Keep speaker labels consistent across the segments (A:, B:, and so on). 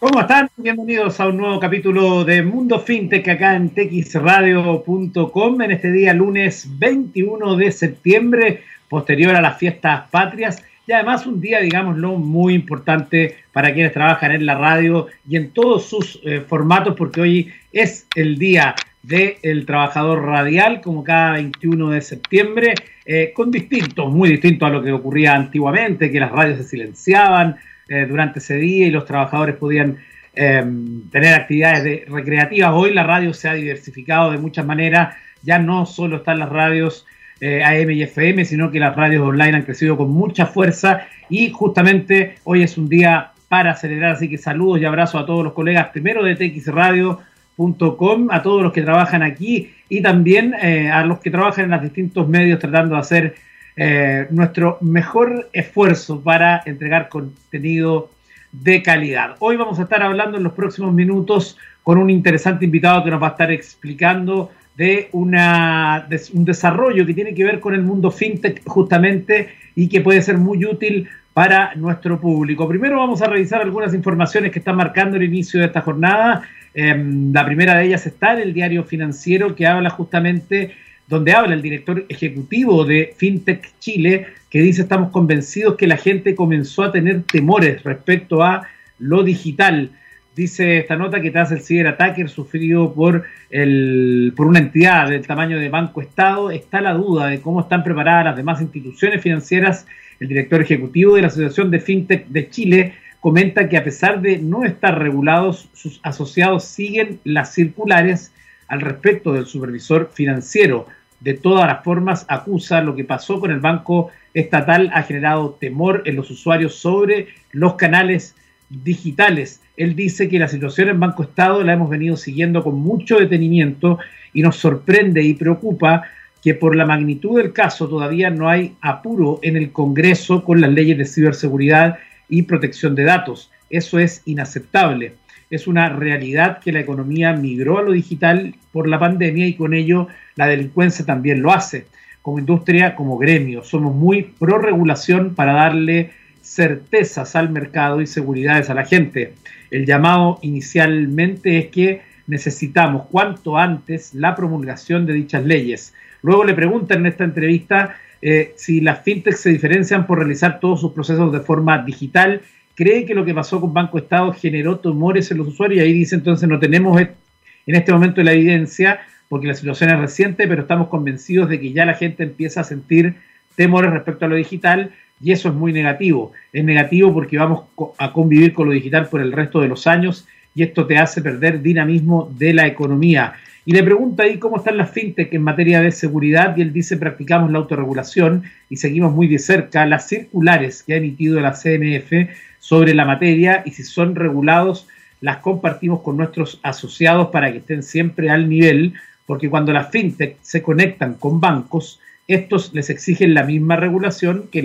A: ¿Cómo están? Bienvenidos a un nuevo capítulo de Mundo FinTech acá en texradio.com en este día lunes 21 de septiembre, posterior a las fiestas patrias y además un día, digámoslo, muy importante para quienes trabajan en la radio y en todos sus eh, formatos porque hoy es el día del trabajador radial, como cada 21 de septiembre, eh, con distintos, muy distinto a lo que ocurría antiguamente, que las radios se silenciaban, eh, durante ese día y los trabajadores podían em, tener actividades recreativas. Hoy la radio se ha diversificado de muchas maneras, ya no solo están las radios eh, AM y FM, sino que las radios online han crecido con mucha fuerza y justamente hoy es un día para acelerar, así que saludos y abrazos a todos los colegas, primero de txradio.com, a todos los que trabajan aquí y también eh, a los que trabajan en los distintos medios tratando de hacer eh, nuestro mejor esfuerzo para entregar contenido de calidad. Hoy vamos a estar hablando en los próximos minutos con un interesante invitado que nos va a estar explicando de, una, un desarrollo que tiene que ver con el mundo fintech justamente y que puede ser muy útil para nuestro público. Primero vamos a revisar algunas informaciones que están marcando el inicio de esta jornada. Em, la primera de ellas está en el diario financiero que habla justamente donde habla el director ejecutivo de FinTech Chile, que dice estamos convencidos que la gente comenzó a tener temores respecto a lo digital. Dice esta nota que tras el ciberataque sufrido por, el, por una entidad del tamaño de Banco Estado, está la duda de cómo están preparadas las demás instituciones financieras. El director ejecutivo de la Asociación de FinTech de Chile comenta que a pesar de no estar regulados, sus asociados siguen las circulares al respecto del supervisor financiero de todas las formas acusa lo que pasó con el Banco Estatal ha generado temor en los usuarios sobre los canales digitales. Él dice que la situación en Banco Estado la hemos venido siguiendo con mucho detenimiento y nos sorprende y preocupa que por la magnitud del caso todavía no hay apuro en el Congreso con las leyes de ciberseguridad y protección de datos. Eso es inaceptable es una realidad que la economía migró a lo digital por la pandemia y con ello la delincuencia también lo hace. Como industria, como gremio, somos muy pro regulación para darle certezas al mercado y seguridades a la gente. El llamado inicialmente es que necesitamos cuanto antes la promulgación de dichas leyes. Luego le preguntan en esta entrevista eh, si las fintechs se diferencian por realizar todos sus procesos de forma digital cree que lo que pasó con Banco Estado generó tumores en los usuarios y ahí dice entonces no tenemos en este momento la evidencia porque la situación es reciente, pero estamos convencidos de que ya la gente empieza a sentir temores respecto a lo digital y eso es muy negativo. Es negativo porque vamos a convivir con lo digital por el resto de los años y esto te hace perder dinamismo de la economía. Y le pregunta ahí cómo están las fintech en materia de seguridad y él dice practicamos la autorregulación y seguimos muy de cerca las circulares que ha emitido la CMF sobre la materia y si son regulados, las compartimos con nuestros asociados para que estén siempre al nivel, porque cuando las fintech se conectan con bancos, estos les exigen la misma regulación que,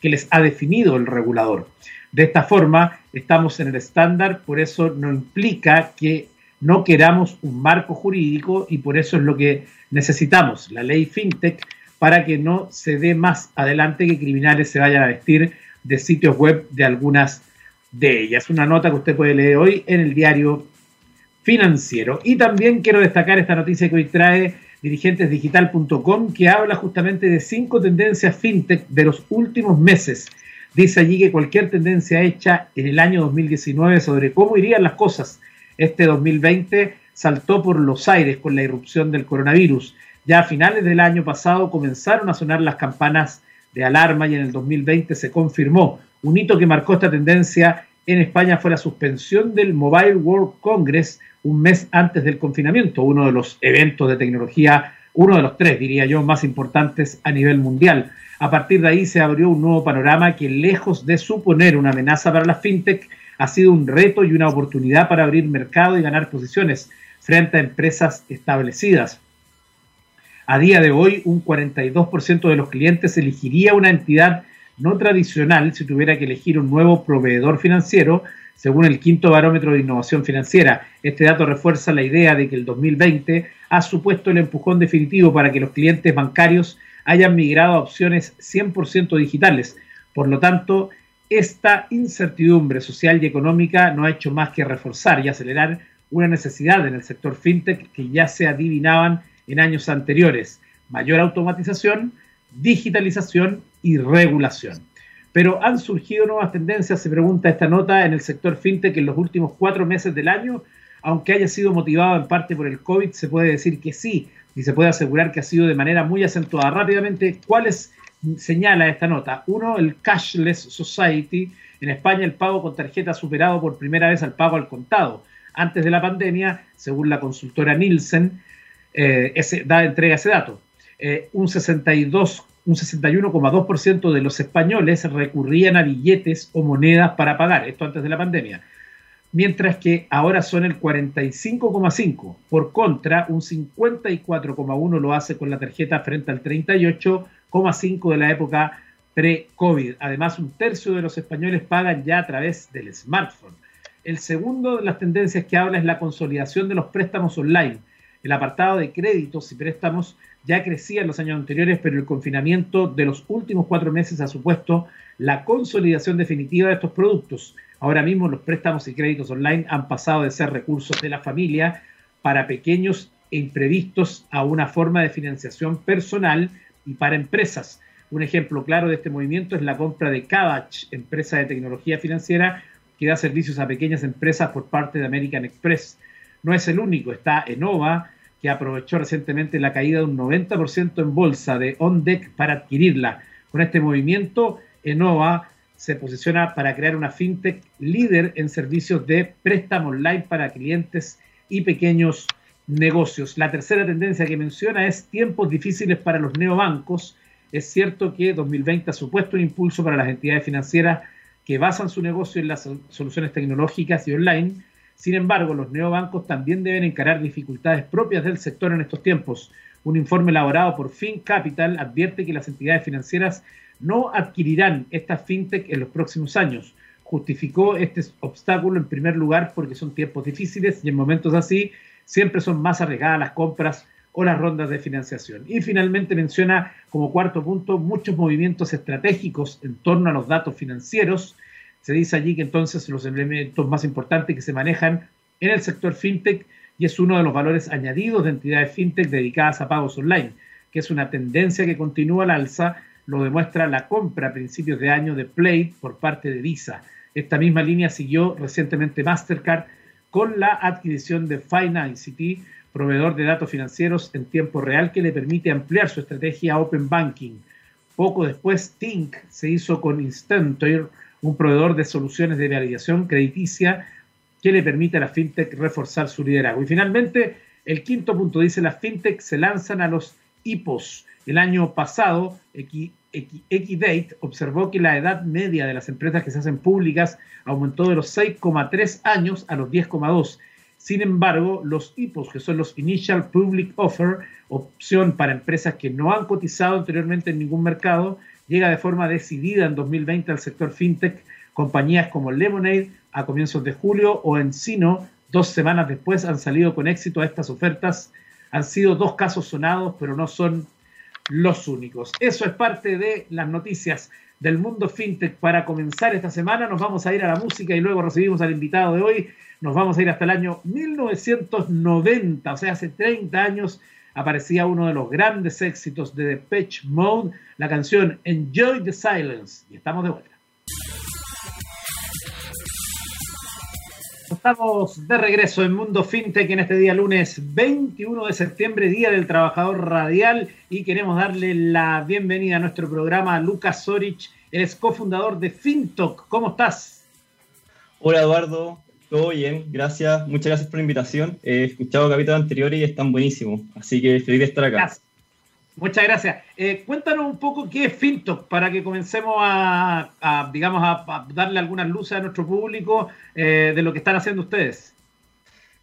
A: que les ha definido el regulador. De esta forma, estamos en el estándar, por eso no implica que no queramos un marco jurídico y por eso es lo que necesitamos, la ley FinTech, para que no se dé más adelante que criminales se vayan a vestir de sitios web de algunas de ellas. Una nota que usted puede leer hoy en el diario financiero. Y también quiero destacar esta noticia que hoy trae dirigentesdigital.com que habla justamente de cinco tendencias fintech de los últimos meses. Dice allí que cualquier tendencia hecha en el año 2019 sobre cómo irían las cosas este 2020 saltó por los aires con la irrupción del coronavirus. Ya a finales del año pasado comenzaron a sonar las campanas de alarma y en el 2020 se confirmó. Un hito que marcó esta tendencia en España fue la suspensión del Mobile World Congress un mes antes del confinamiento, uno de los eventos de tecnología, uno de los tres, diría yo, más importantes a nivel mundial. A partir de ahí se abrió un nuevo panorama que, lejos de suponer una amenaza para la fintech, ha sido un reto y una oportunidad para abrir mercado y ganar posiciones frente a empresas establecidas. A día de hoy, un 42% de los clientes elegiría una entidad no tradicional si tuviera que elegir un nuevo proveedor financiero, según el quinto barómetro de innovación financiera. Este dato refuerza la idea de que el 2020 ha supuesto el empujón definitivo para que los clientes bancarios hayan migrado a opciones 100% digitales. Por lo tanto, esta incertidumbre social y económica no ha hecho más que reforzar y acelerar una necesidad en el sector fintech que ya se adivinaban en años anteriores. Mayor automatización, digitalización y regulación. Pero han surgido nuevas tendencias, se pregunta esta nota, en el sector fintech en los últimos cuatro meses del año, aunque haya sido motivado en parte por el COVID, se puede decir que sí, y se puede asegurar que ha sido de manera muy acentuada. Rápidamente, ¿cuáles señala esta nota? Uno, el Cashless Society. En España el pago con tarjeta ha superado por primera vez al pago al contado. Antes de la pandemia, según la consultora Nielsen, eh, ese, da entrega ese dato. Eh, un 62 un 61,2% de los españoles recurrían a billetes o monedas para pagar, esto antes de la pandemia, mientras que ahora son el 45,5%. Por contra, un 54,1% lo hace con la tarjeta frente al 38,5% de la época pre-COVID. Además, un tercio de los españoles pagan ya a través del smartphone. El segundo de las tendencias que habla es la consolidación de los préstamos online. El apartado de créditos y préstamos ya crecía en los años anteriores, pero el confinamiento de los últimos cuatro meses ha supuesto la consolidación definitiva de estos productos. Ahora mismo los préstamos y créditos online han pasado de ser recursos de la familia para pequeños e imprevistos a una forma de financiación personal y para empresas. Un ejemplo claro de este movimiento es la compra de Kavach, empresa de tecnología financiera que da servicios a pequeñas empresas por parte de American Express. No es el único, está Enova, que aprovechó recientemente la caída de un 90% en bolsa de OnDeck para adquirirla. Con este movimiento, Enova se posiciona para crear una fintech líder en servicios de préstamo online para clientes y pequeños negocios. La tercera tendencia que menciona es tiempos difíciles para los neobancos. Es cierto que 2020 ha supuesto un impulso para las entidades financieras que basan su negocio en las soluciones tecnológicas y online, sin embargo, los neobancos también deben encarar dificultades propias del sector en estos tiempos. Un informe elaborado por FinCapital advierte que las entidades financieras no adquirirán estas fintech en los próximos años. Justificó este obstáculo en primer lugar porque son tiempos difíciles y en momentos así siempre son más arriesgadas las compras o las rondas de financiación. Y finalmente menciona como cuarto punto muchos movimientos estratégicos en torno a los datos financieros se dice allí que entonces los elementos más importantes que se manejan en el sector fintech y es uno de los valores añadidos de entidades fintech dedicadas a pagos online, que es una tendencia que continúa al alza, lo demuestra la compra a principios de año de Play por parte de Visa. Esta misma línea siguió recientemente Mastercard con la adquisición de Financity, proveedor de datos financieros en tiempo real que le permite ampliar su estrategia Open Banking. Poco después, Tink se hizo con Instantoir, un proveedor de soluciones de validación crediticia que le permite a la fintech reforzar su liderazgo. Y finalmente, el quinto punto dice, las fintech se lanzan a los HIPOS. El año pasado, Equidate observó que la edad media de las empresas que se hacen públicas aumentó de los 6,3 años a los 10,2. Sin embargo, los HIPOS, que son los Initial Public Offer, opción para empresas que no han cotizado anteriormente en ningún mercado, llega de forma decidida en 2020 al sector fintech, compañías como Lemonade a comienzos de julio o Encino dos semanas después han salido con éxito a estas ofertas. Han sido dos casos sonados, pero no son los únicos. Eso es parte de las noticias del mundo fintech para comenzar esta semana. Nos vamos a ir a la música y luego recibimos al invitado de hoy. Nos vamos a ir hasta el año 1990, o sea, hace 30 años aparecía uno de los grandes éxitos de Depeche Mode, la canción Enjoy the Silence. Y estamos de vuelta. Estamos de regreso en Mundo FinTech en este día lunes 21 de septiembre, Día del Trabajador Radial, y queremos darle la bienvenida a nuestro programa Lucas Sorich, él es cofundador de FinTalk. ¿Cómo estás?
B: Hola Eduardo, todo bien, gracias. Muchas gracias por la invitación. He escuchado capítulos anteriores y están buenísimos. Así que feliz de estar acá.
A: Muchas gracias. Eh, cuéntanos un poco qué es FinTalk para que comencemos a, digamos, a, darle algunas luces a nuestro público eh, de lo que están haciendo ustedes.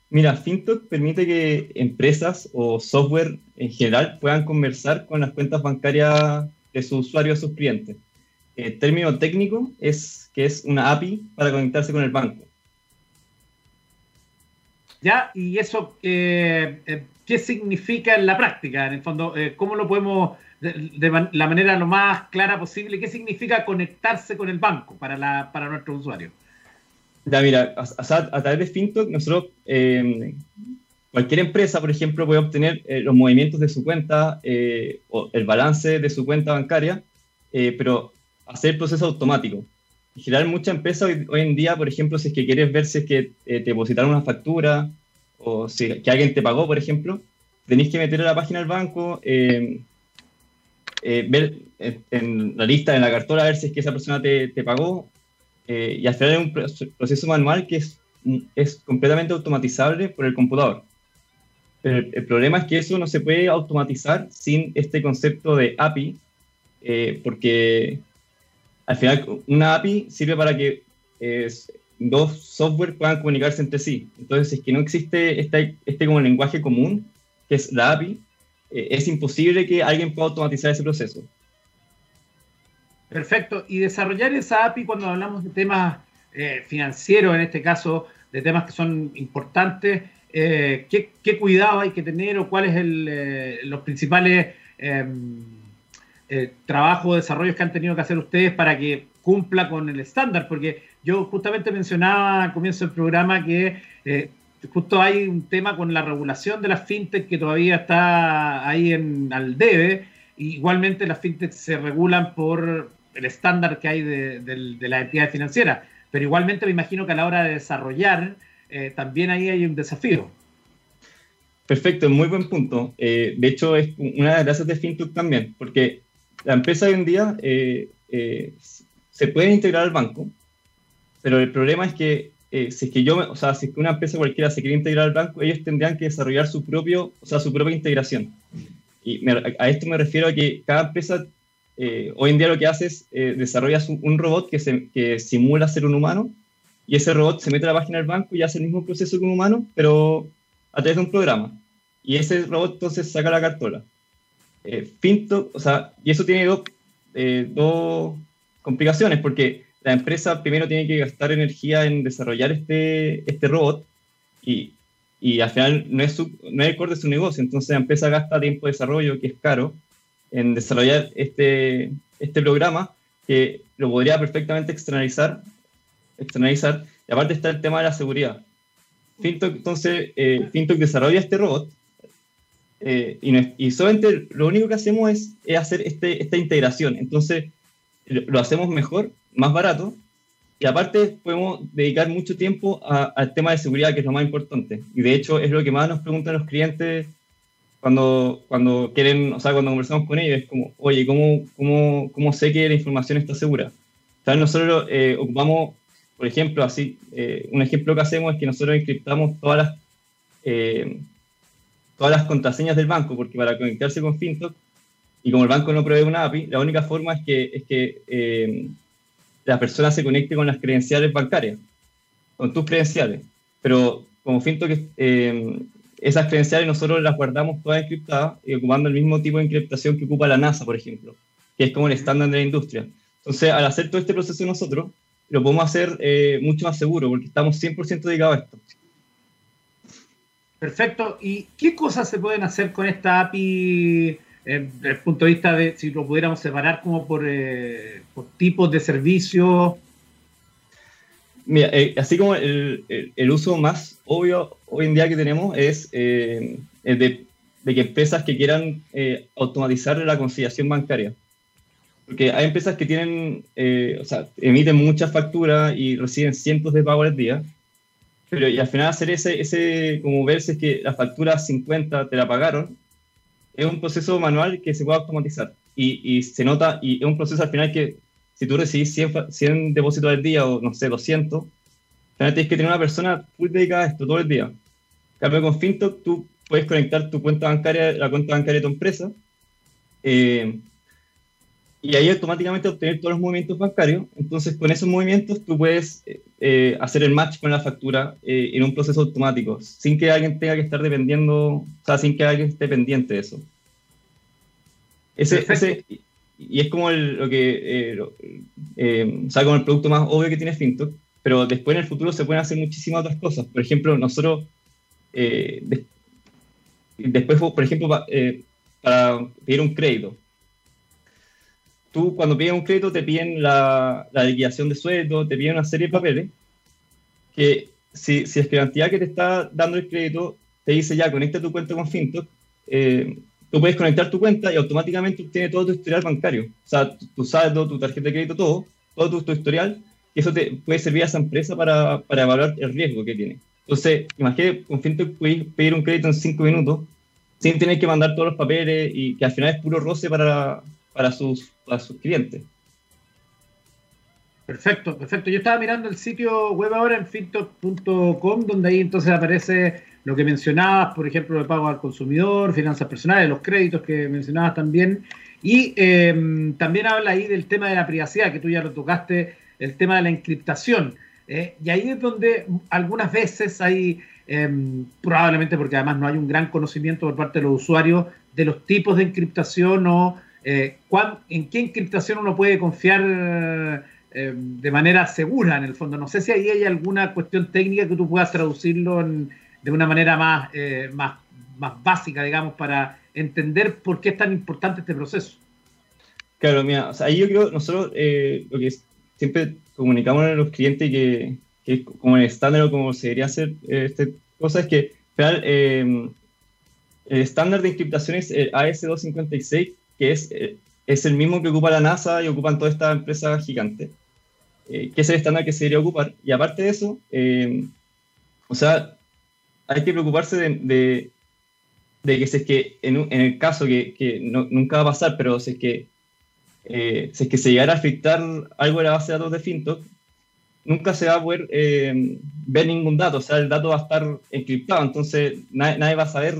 B: Mira, FinTalk permite que empresas o software en general puedan conversar con las cuentas bancarias de sus usuarios o sus clientes. El término técnico es que es una API para conectarse con el banco.
A: ¿Ya? ¿Y eso eh, eh, qué significa en la práctica? En el fondo, eh, ¿cómo lo podemos de, la manera lo más clara posible, ¿qué significa conectarse con el banco para, la, para nuestros usuarios?
B: Ya, mira, a, través de FinTalk, nosotros, eh, cualquier empresa, por ejemplo, puede obtener eh, los movimientos de su cuenta eh, o el balance de su cuenta bancaria, pero hacer el proceso automático. En general, muchas empresas hoy, en día, por ejemplo, si es que quieres ver si es que te depositaron una factura o si que alguien te pagó, por ejemplo, tenéis que meter a la página del banco, ver en, la lista, en la cartola, a ver si es que esa persona te, te pagó eh, y al final es un proceso manual que es, es completamente automatizable por el computador. Pero el, problema es que eso no se puede automatizar sin este concepto de API, eh, porque al final una API sirve para que dos software puedan comunicarse entre sí. Entonces, es que no existe este, este como lenguaje común, que es la API, eh, es imposible que alguien pueda automatizar ese proceso.
A: Perfecto. Y desarrollar esa API cuando hablamos de temas eh, financieros, en este caso, de temas que son importantes, eh, ¿qué, cuidado hay que tener o cuáles son eh, los principales em, trabajos o desarrollos que han tenido que hacer ustedes para que cumpla con el estándar? Porque yo justamente mencionaba al comienzo del programa que justo hay un tema con la regulación de las fintech que todavía está ahí en, al debe. Igualmente las fintech se regulan por el estándar que hay de, de, las entidades financieras. Pero igualmente me imagino que a la hora de desarrollar, eh, también ahí hay un desafío.
B: Perfecto, muy buen punto. Eh, de hecho, es una de las gracias de FinTech también, porque la empresa hoy en día eh, se puede integrar al banco, pero el problema es que si es que yo, o sea, si es que una empresa cualquiera se quiere integrar al banco, ellos tendrían que desarrollar su propio, o sea, su propia integración. Y a esto me refiero a que cada empresa eh, hoy en día lo que hace es eh, desarrollas un, robot que, que, simula ser un humano y ese robot se mete a la página del banco y hace el mismo proceso que un humano, pero a través de un programa. Y ese robot entonces saca la cartola. Eh, Finto, o sea, y eso tiene dos, eh, dos complicaciones, porque la empresa primero tiene que gastar energía en desarrollar este, este robot y, y al final no es, no es el core de su negocio, entonces la empresa gasta tiempo de desarrollo que es caro en desarrollar este, este programa que lo podría perfectamente externalizar, externalizar. Y aparte está el tema de la seguridad. Fintok, entonces, eh, desarrolla este robot eh, y, y, solamente lo único que hacemos es, es hacer este, esta integración. Entonces, lo, hacemos mejor, más barato, y aparte podemos dedicar mucho tiempo al tema de seguridad, que es lo más importante. Y de hecho es lo que más nos preguntan los clientes cuando, cuando quieren, o sea, cuando conversamos con ellos, es como, oye, ¿cómo, cómo, cómo sé que la información está segura? O nosotros eh, ocupamos, por ejemplo, así, eh, un ejemplo que hacemos es que nosotros encriptamos todas las, eh, todas las contraseñas del banco, porque para conectarse con FinTok, y como el banco no provee una API, la única forma es que, es que la persona se conecte con las credenciales bancarias, con tus credenciales. Pero como FinTok esas credenciales nosotros las guardamos todas encriptadas y ocupando el mismo tipo de encriptación que ocupa la NASA, por ejemplo, que es como el estándar de la industria. Entonces, al hacer todo este proceso nosotros, lo podemos hacer eh, mucho más seguro porque estamos 100% dedicados a esto.
A: Perfecto. ¿Y qué cosas se pueden hacer con esta API eh, desde el punto de vista de si lo pudiéramos separar como por, eh, tipos de servicios?
B: Mira, así como el, el, uso más obvio hoy en día que tenemos es eh, de, que empresas que quieran eh, automatizar la conciliación bancaria. Porque hay empresas que tienen, eh, o sea, emiten muchas facturas y reciben cientos de pagos al día, pero y al final hacer ese, ese como verse que la factura 50 te la pagaron, es un proceso manual que se puede automatizar. Y, y se nota, y es un proceso al final que si tú recibís 100, 100 depósitos al día o no sé, 200, tienes que tener una persona muy dedicada a esto todo el día. Cambio, con FinTok tú puedes conectar tu cuenta bancaria, la cuenta bancaria de tu empresa, eh, y ahí automáticamente obtener todos los movimientos bancarios. Entonces, con esos movimientos tú puedes eh, eh, hacer el match con la factura en un proceso automático, sin que alguien tenga que estar dependiendo, o sea, sin que alguien esté pendiente de eso. Ese, ese, y es como lo que, o sea, como el producto más obvio que tiene FinTok, pero después en el futuro se pueden hacer muchísimas otras cosas. Por ejemplo, nosotros, eh, después, por ejemplo, eh, para pedir un crédito, tú cuando pides un crédito te piden la, la liquidación de sueldo, te piden una serie de papeles que si, si es que la entidad que te está dando el crédito te dice ya, conecta tu cuenta con Finto, eh, tú puedes conectar tu cuenta y automáticamente obtiene todo tu historial bancario. O sea, tu, saldo, tu tarjeta de crédito, todo, todo tu, historial, y eso te puede servir a esa empresa para, para evaluar el riesgo que tiene. Entonces, imagínate, con Finto puedes pedir un crédito en cinco minutos sin tener que mandar todos los papeles y que al final es puro roce para, para, sus, para sus clientes.
A: Perfecto, perfecto. Yo estaba mirando el sitio web ahora en finto.com, donde ahí entonces aparece lo que mencionabas, por ejemplo, el pago al consumidor, finanzas personales, los créditos que mencionabas también. Y em, también habla ahí del tema de la privacidad, que tú ya lo tocaste, el tema de la encriptación. Eh, y ahí es donde algunas veces hay, em, probablemente porque además no hay un gran conocimiento por parte de los usuarios de los tipos de encriptación o eh, en qué encriptación uno puede confiar eh, de manera segura en el fondo. No sé si ahí hay alguna cuestión técnica que tú puedas traducirlo de una manera más, eh, más, más básica, digamos, para entender por qué es tan importante este proceso.
B: Claro, mira, ahí yo creo, nosotros eh, lo que siempre comunicamos a los clientes que, que como el estándar o como se debería hacer esta cosa es que el estándar de encriptación es el AS256, que es es el mismo que ocupa la NASA y ocupan toda esta empresa gigante, eh, que es el estándar que se debería ocupar. Y aparte de eso, eh, o sea, hay que preocuparse de, de, que si es que en, el caso que, que nunca va a pasar, pero si es que eh, si es que se llegara a afectar algo de la base de datos de FinTok, nunca se va a poder ver ningún dato, o sea, el dato va a estar encriptado, entonces nadie, nadie va a saber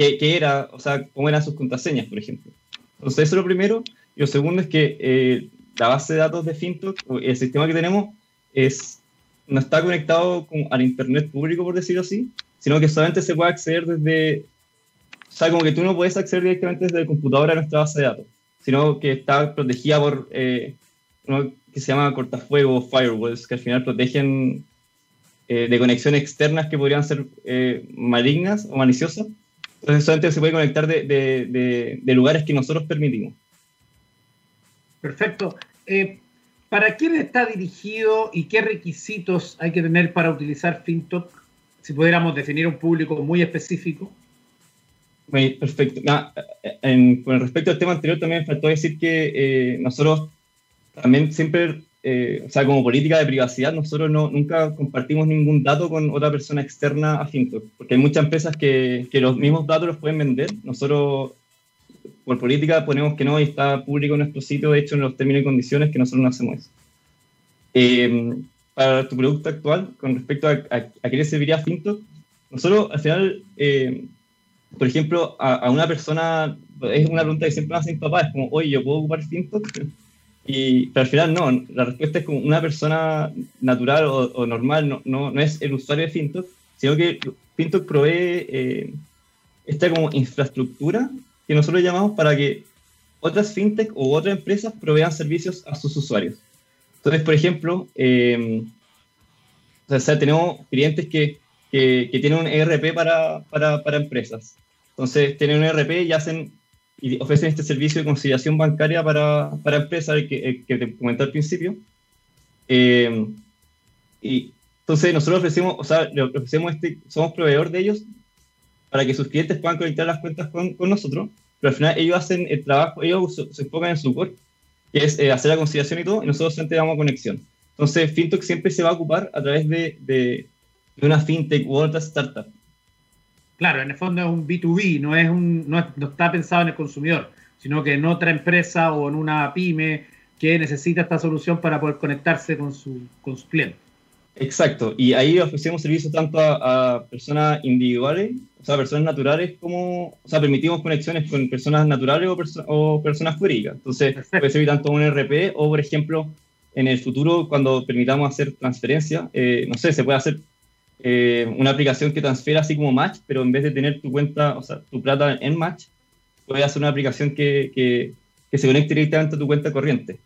B: qué, qué, era, o sea, cómo eran sus contraseñas, por ejemplo. Entonces, eso es lo primero. Y lo segundo es que eh, la base de datos de FinTok, el sistema que tenemos, es, no está conectado con, al Internet público, por decirlo así, sino que solamente se puede acceder desde. O sea, como que tú no puedes acceder directamente desde el computador a nuestra base de datos, sino que está protegida por eh, uno que se llama cortafuego firewalls, que al final protegen eh, de conexiones externas que podrían ser malignas o maliciosas entonces solamente se puede conectar de, lugares que nosotros permitimos.
A: Perfecto. Eh, ¿Para quién está dirigido y qué requisitos hay que tener para utilizar FinTok? Si pudiéramos definir un público muy específico.
B: perfecto. con respecto al tema anterior, también faltó decir que eh, nosotros también siempre eh, o sea, como política de privacidad, nosotros no, nunca compartimos ningún dato con otra persona externa a FinTok, porque hay muchas empresas que, que, los mismos datos los pueden vender. Nosotros, por política, ponemos que no y está público en nuestro sitio, de hecho, en los términos y condiciones, que nosotros no hacemos eso. Eh, para tu producto actual, con respecto a, a, qué le serviría FinTok, nosotros al final, eh, por ejemplo, a, a, una persona, es una pregunta que siempre me hacen papás, es como, oye, ¿yo puedo ocupar FinTok? Y, pero al final no, la respuesta es como una persona natural o, normal, no, no, no, es el usuario de FinTok, sino que FinTok provee eh, esta como infraestructura que nosotros llamamos para que otras FinTech o otras empresas provean servicios a sus usuarios. Entonces, por ejemplo, eh, o sea, tenemos clientes que, que, que, tienen un ERP para, para, para empresas. Entonces, tienen un ERP y hacen y ofrecen este servicio de conciliación bancaria para, para empresas que, que te comenté al principio. Eh, y entonces nosotros ofrecemos, o sea, le ofrecemos este, somos proveedor de ellos para que sus clientes puedan conectar las cuentas con, con nosotros, pero al final ellos hacen el trabajo, ellos se, enfocan en su core, que es eh, hacer la conciliación y todo, y nosotros solamente damos conexión. Entonces, FinTech siempre se va a ocupar a través de, de, de una FinTech u otra startup.
A: Claro, en el fondo es un B2B, no, es un, no, está pensado en el consumidor, sino que en otra empresa o en una pyme que necesita esta solución para poder conectarse con su, con su cliente.
B: Exacto, y ahí ofrecemos servicios tanto a, personas individuales, o sea, personas naturales, como, o sea, permitimos conexiones con personas naturales o, o personas jurídicas. Entonces, puede servir tanto un RP o, por ejemplo, en el futuro, cuando permitamos hacer transferencia, eh, no sé, se puede hacer eh, una aplicación que transfiera así como Match, pero en vez de tener tu cuenta, o sea, tu plata en Match, puedes hacer una aplicación que, que, se conecte directamente a tu cuenta corriente.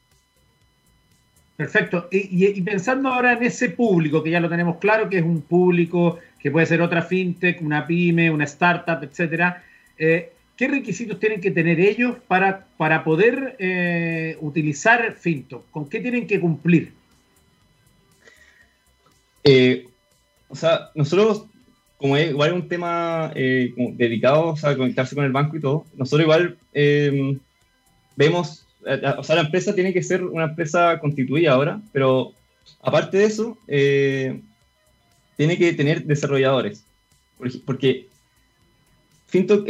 A: Perfecto. Y, pensando ahora en ese público, que ya lo tenemos claro, que es un público que puede ser otra fintech, una pyme, una startup, etcétera, eh, ¿qué requisitos tienen que tener ellos para, para poder eh, utilizar Finto? ¿Con qué tienen que cumplir?
B: Eh, o sea, nosotros, como es igual un tema eh, dedicado o sea, a conectarse con el banco y todo, nosotros igual vemos, o sea, la empresa tiene que ser una empresa constituida ahora, pero aparte de eso, tiene que tener desarrolladores. Porque Finto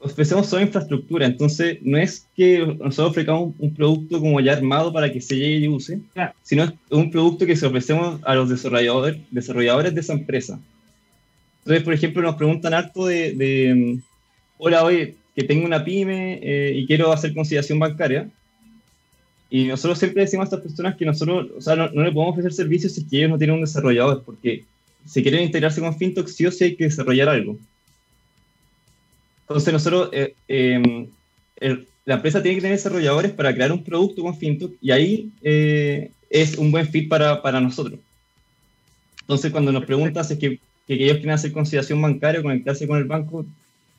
B: ofrecemos solo infraestructura, entonces no es que nosotros ofrezcamos un, producto como ya armado para que se llegue y use, sino es un producto que se ofrecemos a los desarrolladores, desarrolladores de esa empresa. Entonces, por ejemplo, nos preguntan harto de, mm, hola, oye, que tengo una pyme eh, y quiero hacer conciliación bancaria. Y nosotros siempre decimos a estas personas que nosotros, o sea, no, le podemos ofrecer servicios si ellos no tienen un desarrollador, porque si quieren integrarse con FinTech, sí o sí hay que desarrollar algo. Entonces nosotros, eh, em, la empresa tiene que tener desarrolladores para crear un producto con FinTech y ahí eh, es un buen fit para, para, nosotros. Entonces cuando nos preguntas si es que, que, ellos quieren hacer conciliación bancaria o conectarse con el banco,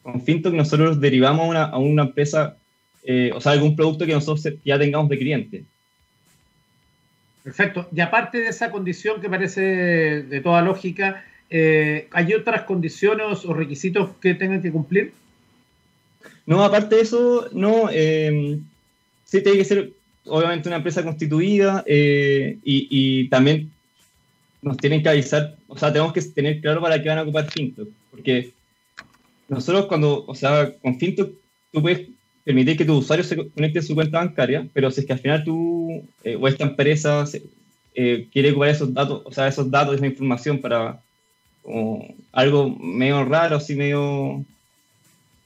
B: con FinTech nosotros derivamos a una, a una empresa, eh, o sea, algún producto que nosotros ya tengamos de cliente.
A: Perfecto. Y aparte de esa condición que parece de toda lógica, ¿hay otras condiciones o requisitos que tengan que cumplir?
B: No, aparte de eso, no, eh, sí tiene que ser obviamente una empresa constituida eh, y, también nos tienen que avisar, o sea, tenemos que tener claro para qué van a ocupar Finto, porque nosotros cuando, o sea, con Finto tú puedes permitir que tu usuario se conecte a su cuenta bancaria, pero si es que al final tú eh, o esta empresa quiere ocupar esos datos, o sea, esos datos, esa información para algo medio raro, así medio,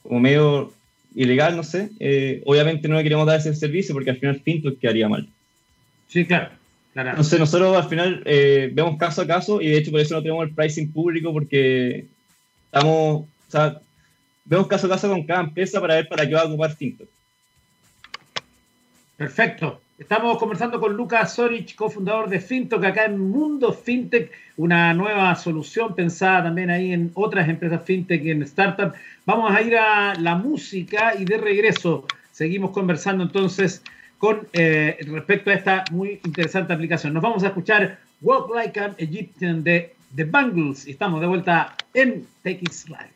B: como medio ilegal, no sé, eh, obviamente no le queremos dar ese servicio porque al final Finto quedaría mal.
A: Sí, claro. claro.
B: Entonces nosotros al final eh, vemos caso a caso y de hecho por eso no tenemos el pricing público porque estamos, o sea, vemos caso a caso con cada empresa para ver para qué va a ocupar Finto.
A: Perfecto. Estamos conversando con Lucas Sorich, cofundador de Finto, que acá en Mundo Fintech, una nueva solución pensada también ahí en otras empresas Fintech y en Startup. Vamos a ir a la música y de regreso seguimos conversando entonces con eh, respecto a esta muy interesante aplicación. Nos vamos a escuchar Walk Like an Egyptian de The Bangles y estamos de vuelta en TX Live.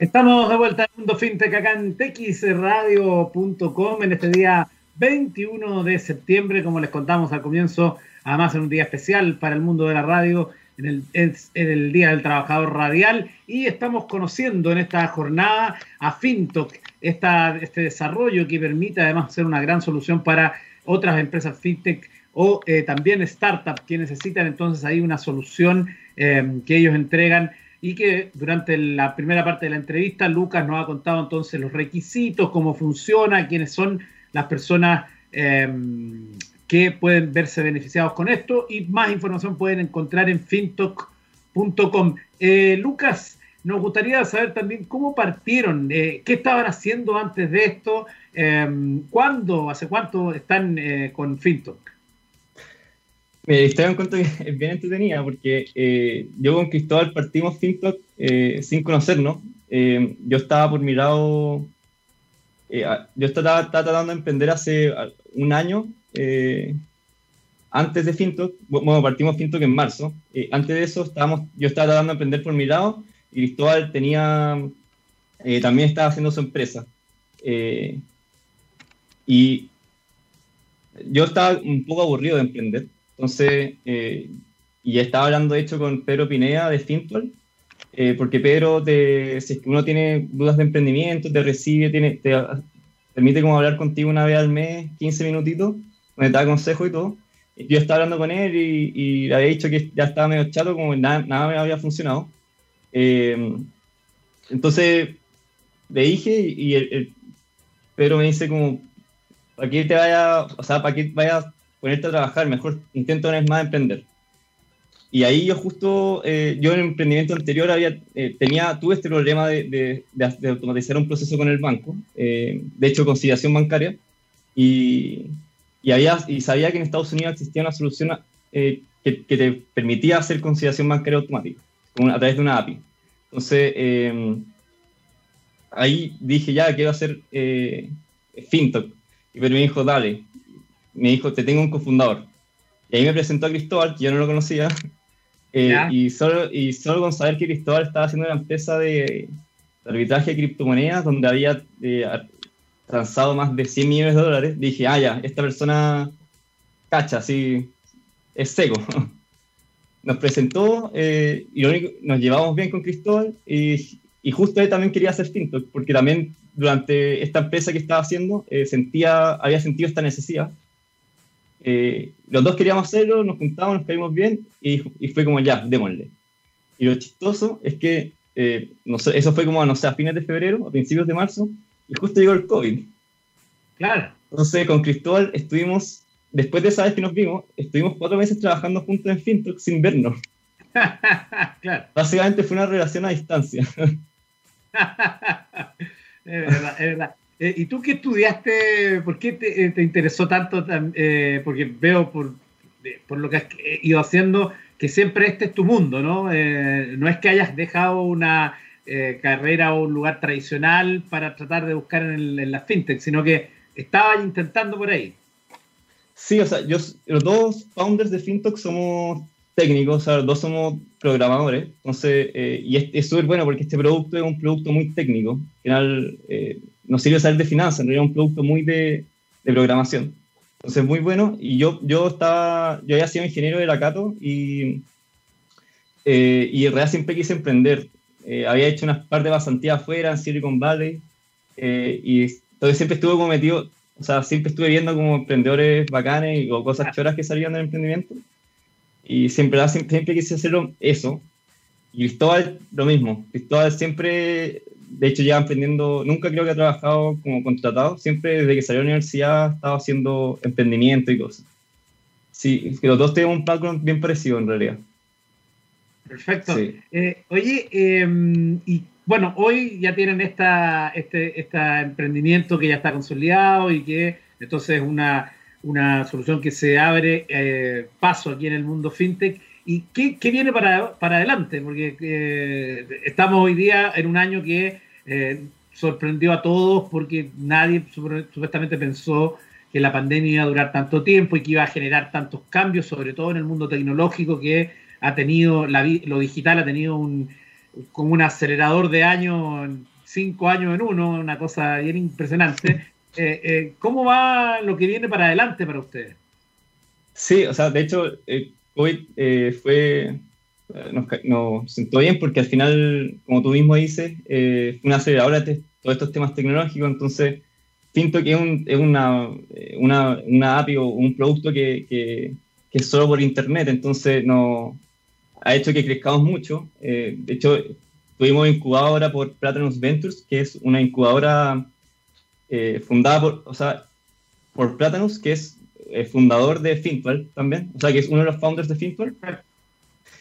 A: Estamos de vuelta en Mundo FinTech acá en texradio.com en este día 21 de septiembre, como les contamos al comienzo, además en un día especial para el mundo de la radio, en el, en el Día del Trabajador Radial, y estamos conociendo en esta jornada a FinTok, esta, este desarrollo que permite además ser una gran solución para otras empresas FinTech o eh, también startups que necesitan entonces ahí una solución eh, que ellos entregan y que durante la primera parte de la entrevista Lucas nos ha contado entonces los requisitos, cómo funciona, quiénes son las personas em, que pueden verse beneficiados con esto y más información pueden encontrar en fintalk.com. Eh, Lucas, nos gustaría saber también cómo partieron, eh, qué estaban haciendo antes de esto, em, cuándo, hace cuánto están eh, con Fintalk.
B: Me historia en cuenta que es bien entretenida porque eh, yo con Cristóbal partimos FinTalk eh, sin conocernos. Eh, yo estaba por mi lado, yo estaba, tratando de emprender hace un año antes de FinTalk. Bueno, partimos FinTalk en marzo. antes de eso, estábamos, yo estaba tratando de emprender por mi lado y Cristóbal tenía, también estaba haciendo su empresa. y yo estaba un poco aburrido de emprender entonces, eh, y estaba hablando de hecho con Pedro Pineda de Fintual, eh, porque Pedro, te, si es que uno tiene dudas de emprendimiento, te recibe, tiene, te permite como hablar contigo una vez al mes, 15 minutitos, donde te da consejo y todo. Yo estaba hablando con él y, le había dicho que ya estaba medio chato, como nada, nada me había funcionado. Eh, entonces le dije y, el, Pedro me dice como, ¿para qué te vaya, o sea, para qué vayas ponerte a trabajar, mejor intento una vez más emprender. Y ahí yo justo, eh, yo en el emprendimiento anterior había, eh, tenía, tuve este problema de, de, automatizar un proceso con el banco, eh, de hecho conciliación bancaria, y, y, había, y sabía que en Estados Unidos existía una solución que, que, te permitía hacer conciliación bancaria automática, a través de una API. Entonces, eh, ahí dije, ya, quiero hacer eh, FinTok. Y me dijo, dale. Me dijo, te tengo un cofundador. Y ahí me presentó a Cristóbal, que yo no lo conocía. Eh, y, solo, y solo con saber que Cristóbal estaba haciendo una empresa de, arbitraje de criptomonedas donde había eh, transado más de 100 millones de dólares, dije, ah, ya, esta persona cacha, así, es seco. Nos presentó eh, y lo único, nos llevamos bien con Cristóbal y, y justo él también quería hacer FinTok, porque también durante esta empresa que estaba haciendo eh, sentía, había sentido esta necesidad. Eh, los dos queríamos hacerlo, nos juntamos, nos caímos bien y, y, fue como ya, démosle. Y lo chistoso es que eh, no sé, eso fue como, no sé, a fines de febrero, a principios de marzo, y justo llegó el COVID.
A: Claro.
B: Entonces con Cristóbal estuvimos, después de esa vez que nos vimos, estuvimos cuatro meses trabajando juntos en FinTok sin vernos. claro. Básicamente fue una relación a distancia.
A: es verdad, es verdad. Eh, ¿Y tú qué estudiaste? ¿Por qué te, eh, interesó tanto? Eh, porque veo por, por, lo que has ido haciendo que siempre este es tu mundo, ¿no? no es que hayas dejado una carrera o un lugar tradicional para tratar de buscar en, en la fintech, sino que estabas intentando por ahí.
B: Sí, o sea, los dos founders de fintech somos técnicos, o sea, los dos somos programadores, entonces, y es súper bueno porque este producto es un producto muy técnico, al final eh, no sirve saber de finanzas, en realidad es un producto muy de, de, programación. Entonces, muy bueno, y yo, yo estaba, yo había sido ingeniero de la Cato y, eh, y en realidad siempre quise emprender. Eh, había hecho unas par de pasantías afuera, en Silicon Valley, y entonces siempre estuve como metido, o sea, siempre estuve viendo como emprendedores bacanes o cosas choras que salían del emprendimiento. Y siempre, siempre, quise hacerlo eso. Y Cristóbal, lo mismo. Cristóbal siempre, de hecho, lleva emprendiendo, nunca creo que ha trabajado como contratado, siempre desde que salió de la universidad ha estado haciendo emprendimiento y cosas. Sí, los dos tenemos un background bien parecido en realidad.
A: Perfecto. Eh, oye, em, y bueno, hoy ya tienen esta, este, este emprendimiento que ya está consolidado y que entonces es una una solución que se abre eh, paso aquí en el mundo fintech. ¿Y qué, qué viene para, para, adelante? Porque eh, estamos hoy día en un año que eh, sorprendió a todos porque nadie supuestamente pensó que la pandemia iba a durar tanto tiempo y que iba a generar tantos cambios, sobre todo en el mundo tecnológico que ha tenido, la, lo digital ha tenido un, como un acelerador de años, cinco años en uno, una cosa bien impresionante. Eh, eh, ¿cómo va lo que viene para adelante para ustedes?
B: Sí, o sea, de hecho, eh, COVID fue, nos, nos, sentó bien porque al final, como tú mismo dices, fue una aceleradora de todos estos temas tecnológicos, entonces siento que es, un, es una, una, una, API o un producto que, que, que, es solo por internet, entonces no, ha hecho que crezcamos mucho. de hecho, tuvimos incubadora por Platinum Ventures, que es una incubadora eh, fundada por, o sea, por Platanus, que es eh, fundador de Fintwell también, o sea, que es uno de los founders de Fintwell.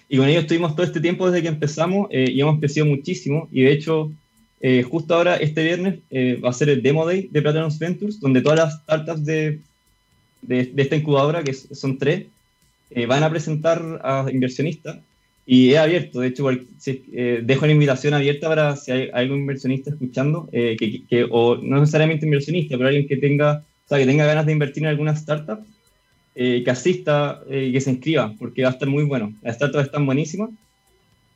B: Y con ellos estuvimos todo este tiempo desde que empezamos eh, y hemos crecido muchísimo. Y de hecho, justo ahora, este viernes, va a ser el Demo Day de Platanus Ventures, donde todas las startups de, de, de esta incubadora, que son tres, van a presentar a inversionistas y es abierto, de hecho, eh, dejo la invitación abierta para si hay, algún inversionista escuchando, eh, que, o no necesariamente inversionista, pero alguien que tenga, sea, que tenga ganas de invertir en alguna startup, eh, que asista y que se inscriba, porque va a estar muy bueno. Las startups están buenísimas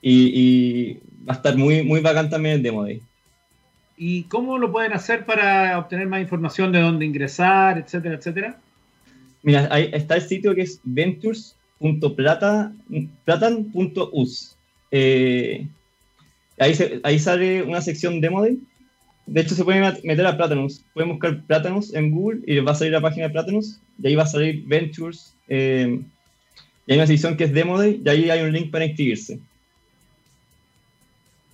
B: y, va a estar muy, muy bacán también el Demo Day.
A: ¿Y cómo lo pueden hacer para obtener más información de dónde ingresar, etcétera, etcétera?
B: Mira, ahí está el sitio que es Ventures platan.us. Eh, ahí, ahí sale una sección de model. De hecho, se puede meter a Platanus. Pueden buscar Platanus en Google y les va a salir la página de Platanus. Y ahí va a salir Ventures. Eh, y hay una sección que es Demo Day y ahí hay un link para inscribirse.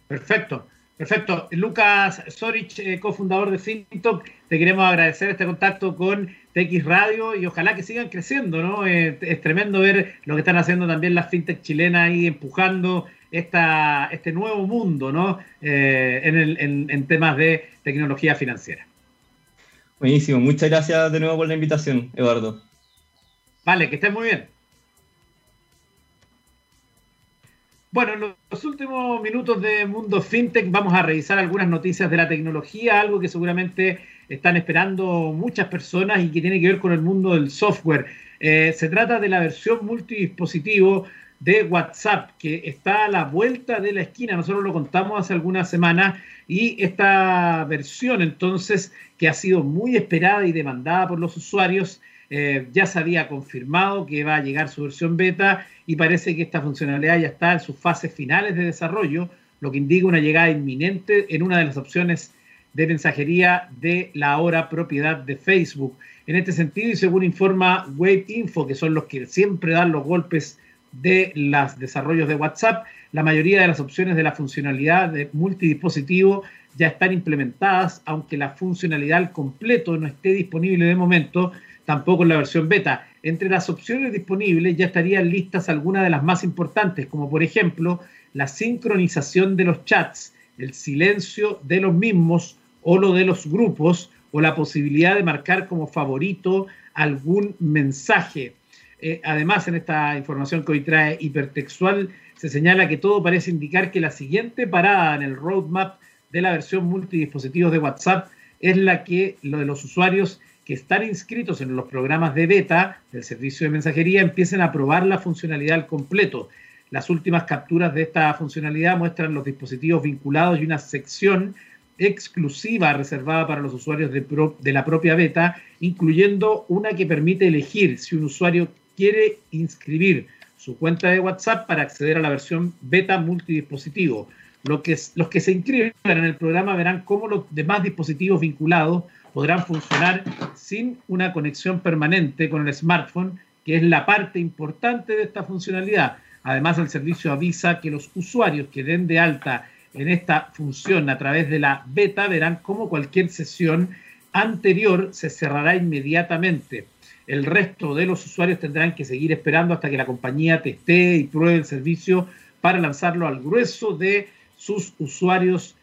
A: Perfecto. Perfecto. Lucas Sorich, eh, cofundador de FinTok, te queremos agradecer este contacto con TX Radio y ojalá que sigan creciendo, ¿no? Eh, es tremendo ver lo que están haciendo también las FinTech chilenas ahí empujando esta, este nuevo mundo, ¿no? Eh, en, en temas de tecnología financiera.
B: Buenísimo. Muchas gracias de nuevo por la invitación, Eduardo.
A: Vale, que estés muy bien. Bueno, en los últimos minutos de Mundo FinTech vamos a revisar algunas noticias de la tecnología, algo que seguramente están esperando muchas personas y que tiene que ver con el mundo del software. Eh, se trata de la versión multidispositivo de WhatsApp, que está a la vuelta de la esquina. Nosotros lo contamos hace algunas semanas y esta versión entonces, que ha sido muy esperada y demandada por los usuarios, eh, ya se había confirmado que va a llegar su versión beta y parece que esta funcionalidad ya está en sus fases finales de desarrollo, lo que indica una llegada inminente en una de las opciones de mensajería de la ahora propiedad de Facebook. En este sentido, y según informa Wave Info, que son los que siempre dan los golpes de los desarrollos de WhatsApp, la mayoría de las opciones de la funcionalidad de multidispositivo ya están implementadas, aunque la funcionalidad al completo no esté disponible de momento, tampoco en la versión beta. Entre las opciones disponibles ya estarían listas algunas de las más importantes, como por ejemplo la sincronización de los chats, el silencio de los mismos o lo de los grupos, o la posibilidad de marcar como favorito algún mensaje. Eh, además, en esta información que hoy trae hipertextual, se señala que todo parece indicar que la siguiente parada en el roadmap de la versión multidispositivos de WhatsApp es la que lo de los usuarios que están inscritos en los programas de beta del servicio de mensajería empiecen a probar la funcionalidad al completo. Las últimas capturas de esta funcionalidad muestran los dispositivos vinculados y una sección exclusiva reservada para los usuarios de, de, la propia beta, incluyendo una que permite elegir si un usuario quiere inscribir su cuenta de WhatsApp para acceder a la versión beta multidispositivo. Lo que, los que se inscriben en el programa verán cómo los demás dispositivos vinculados podrán funcionar sin una conexión permanente con el smartphone, que es la parte importante de esta funcionalidad. Además, el servicio avisa que los usuarios que den de alta en esta función a través de la beta verán cómo cualquier sesión anterior se cerrará inmediatamente. El resto de los usuarios tendrán que seguir esperando hasta que la compañía teste y pruebe el servicio para lanzarlo al grueso de sus usuarios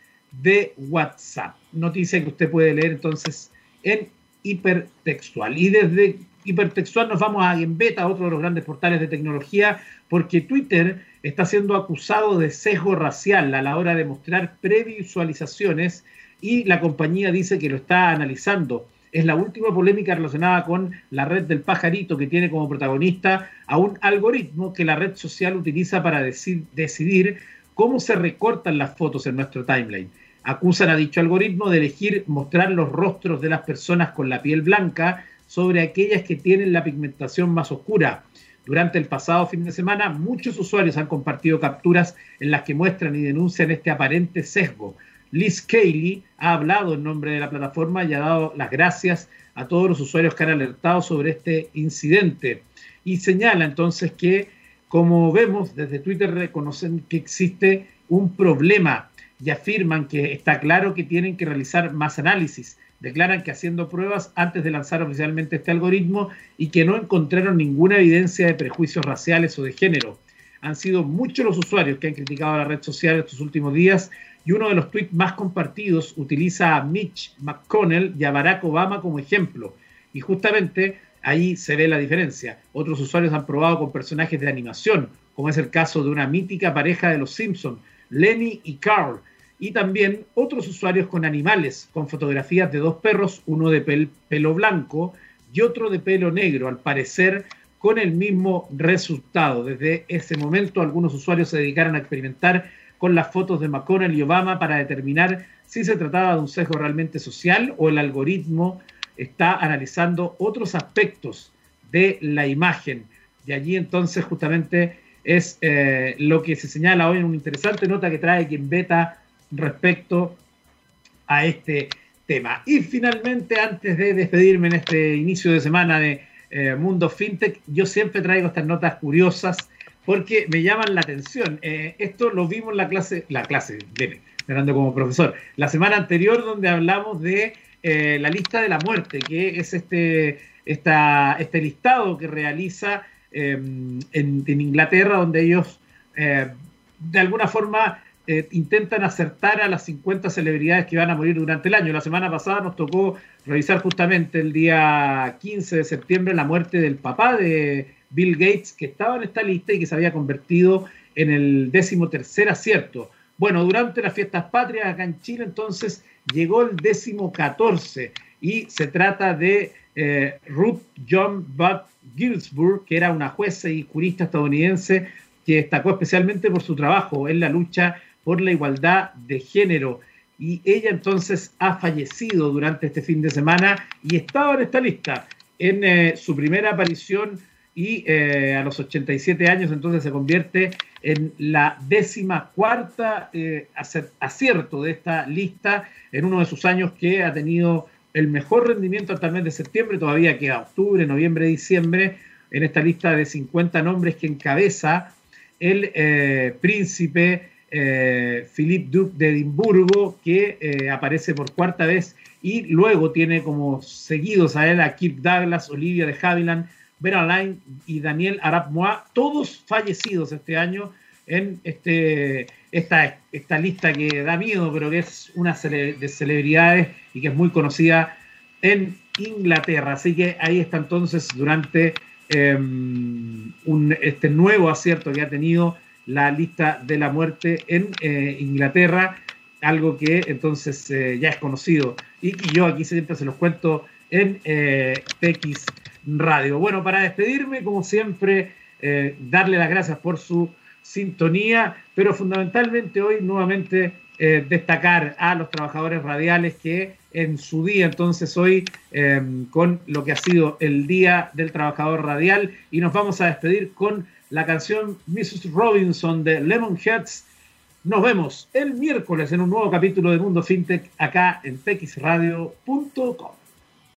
A: de WhatsApp. Noticia que usted puede leer entonces en hipertextual. Y desde hipertextual nos vamos a Beta, otro de los grandes portales de tecnología, porque Twitter está siendo acusado de sesgo racial a la hora de mostrar previsualizaciones y la compañía dice que lo está analizando. Es la última polémica relacionada con la red del pajarito que tiene como protagonista a un algoritmo que la red social utiliza para decidir cómo se recortan las fotos en nuestro timeline. Acusan a dicho algoritmo de elegir mostrar los rostros de las personas con la piel blanca sobre aquellas que tienen la pigmentación más oscura. Durante el pasado fin de semana, muchos usuarios han compartido capturas en las que muestran y denuncian este aparente sesgo. Liz Cayley ha hablado en nombre de la plataforma y ha dado las gracias a todos los usuarios que han alertado sobre este incidente. Y señala entonces que, como vemos, desde Twitter reconocen que existe un problema y afirman que está claro que tienen que realizar más análisis declaran que haciendo pruebas antes de lanzar oficialmente este algoritmo y que no encontraron ninguna evidencia de prejuicios raciales o de género. Han sido muchos los usuarios que han criticado la red social estos últimos días y uno de los tweets más compartidos utiliza a Mitch McConnell y a Barack Obama como ejemplo. Y justamente ahí se ve la diferencia. Otros usuarios han probado con personajes de animación, como es el caso de una mítica pareja de los Simpsons, Lenny y Carl, y también otros usuarios con animales, con fotografías de dos perros, uno de pelo blanco y otro de pelo negro, al parecer con el mismo resultado. Desde ese momento algunos usuarios se dedicaron a experimentar con las fotos de McConnell y Obama para determinar si se trataba de un sesgo realmente social o el algoritmo está analizando otros aspectos de la imagen. De allí entonces justamente es eh, lo que se señala hoy en una interesante nota que trae quien beta respecto a este tema. Y finalmente, antes de despedirme en este inicio de semana de eh, Mundo FinTech, yo siempre traigo estas notas curiosas porque me llaman la atención. Eh, esto lo vimos en la clase, la clase, hablando como profesor, la semana anterior donde hablamos de eh, la lista de la muerte, que es este, esta, este listado que realiza en, en, Inglaterra, donde ellos de alguna forma eh, intentan acertar a las 50 celebridades que van a morir durante el año. La semana pasada nos tocó revisar justamente el día 15 de septiembre la muerte del papá de Bill Gates, que estaba en esta lista y que se había convertido en el décimo tercer acierto. Bueno, durante las fiestas patrias acá en Chile, entonces llegó el décimo catorce y se trata de eh, Ruth John Buck Ginsburg, que era una jueza y jurista estadounidense que destacó especialmente por su trabajo en la lucha por la igualdad de género. Y ella entonces ha fallecido durante este fin de semana y estaba en esta lista. En eh, su primera aparición y eh, a los 87 años entonces se convierte en la décima cuarta eh, acierto de esta lista en uno de sus años que ha tenido el mejor rendimiento hasta el mes de septiembre, todavía queda octubre, noviembre, diciembre, en esta lista de 50 nombres que encabeza el eh, príncipe Philippe Duc de Edimburgo, que aparece por cuarta vez y luego tiene como seguidos a él a Kirk Douglas, Olivia de Havilland, Vera Alain y Daniel Arap Moa, todos fallecidos este año en este, esta, esta lista que da miedo, pero que es una de celebridades y que es muy conocida en Inglaterra. Así que ahí está entonces durante em, este nuevo acierto que ha tenido la lista de la muerte en eh, Inglaterra, algo que entonces eh, ya es conocido y, y, yo aquí siempre se los cuento en eh, PX Radio. Bueno, para despedirme, como siempre, eh, darle las gracias por su sintonía, pero fundamentalmente hoy nuevamente eh, destacar a los trabajadores radiales que en su día, entonces hoy, eh, con lo que ha sido el Día del Trabajador Radial, y nos vamos a despedir con la canción Mrs. Robinson de Lemonheads. Nos vemos el miércoles en un nuevo capítulo de Mundo FinTech acá en pxradio.com.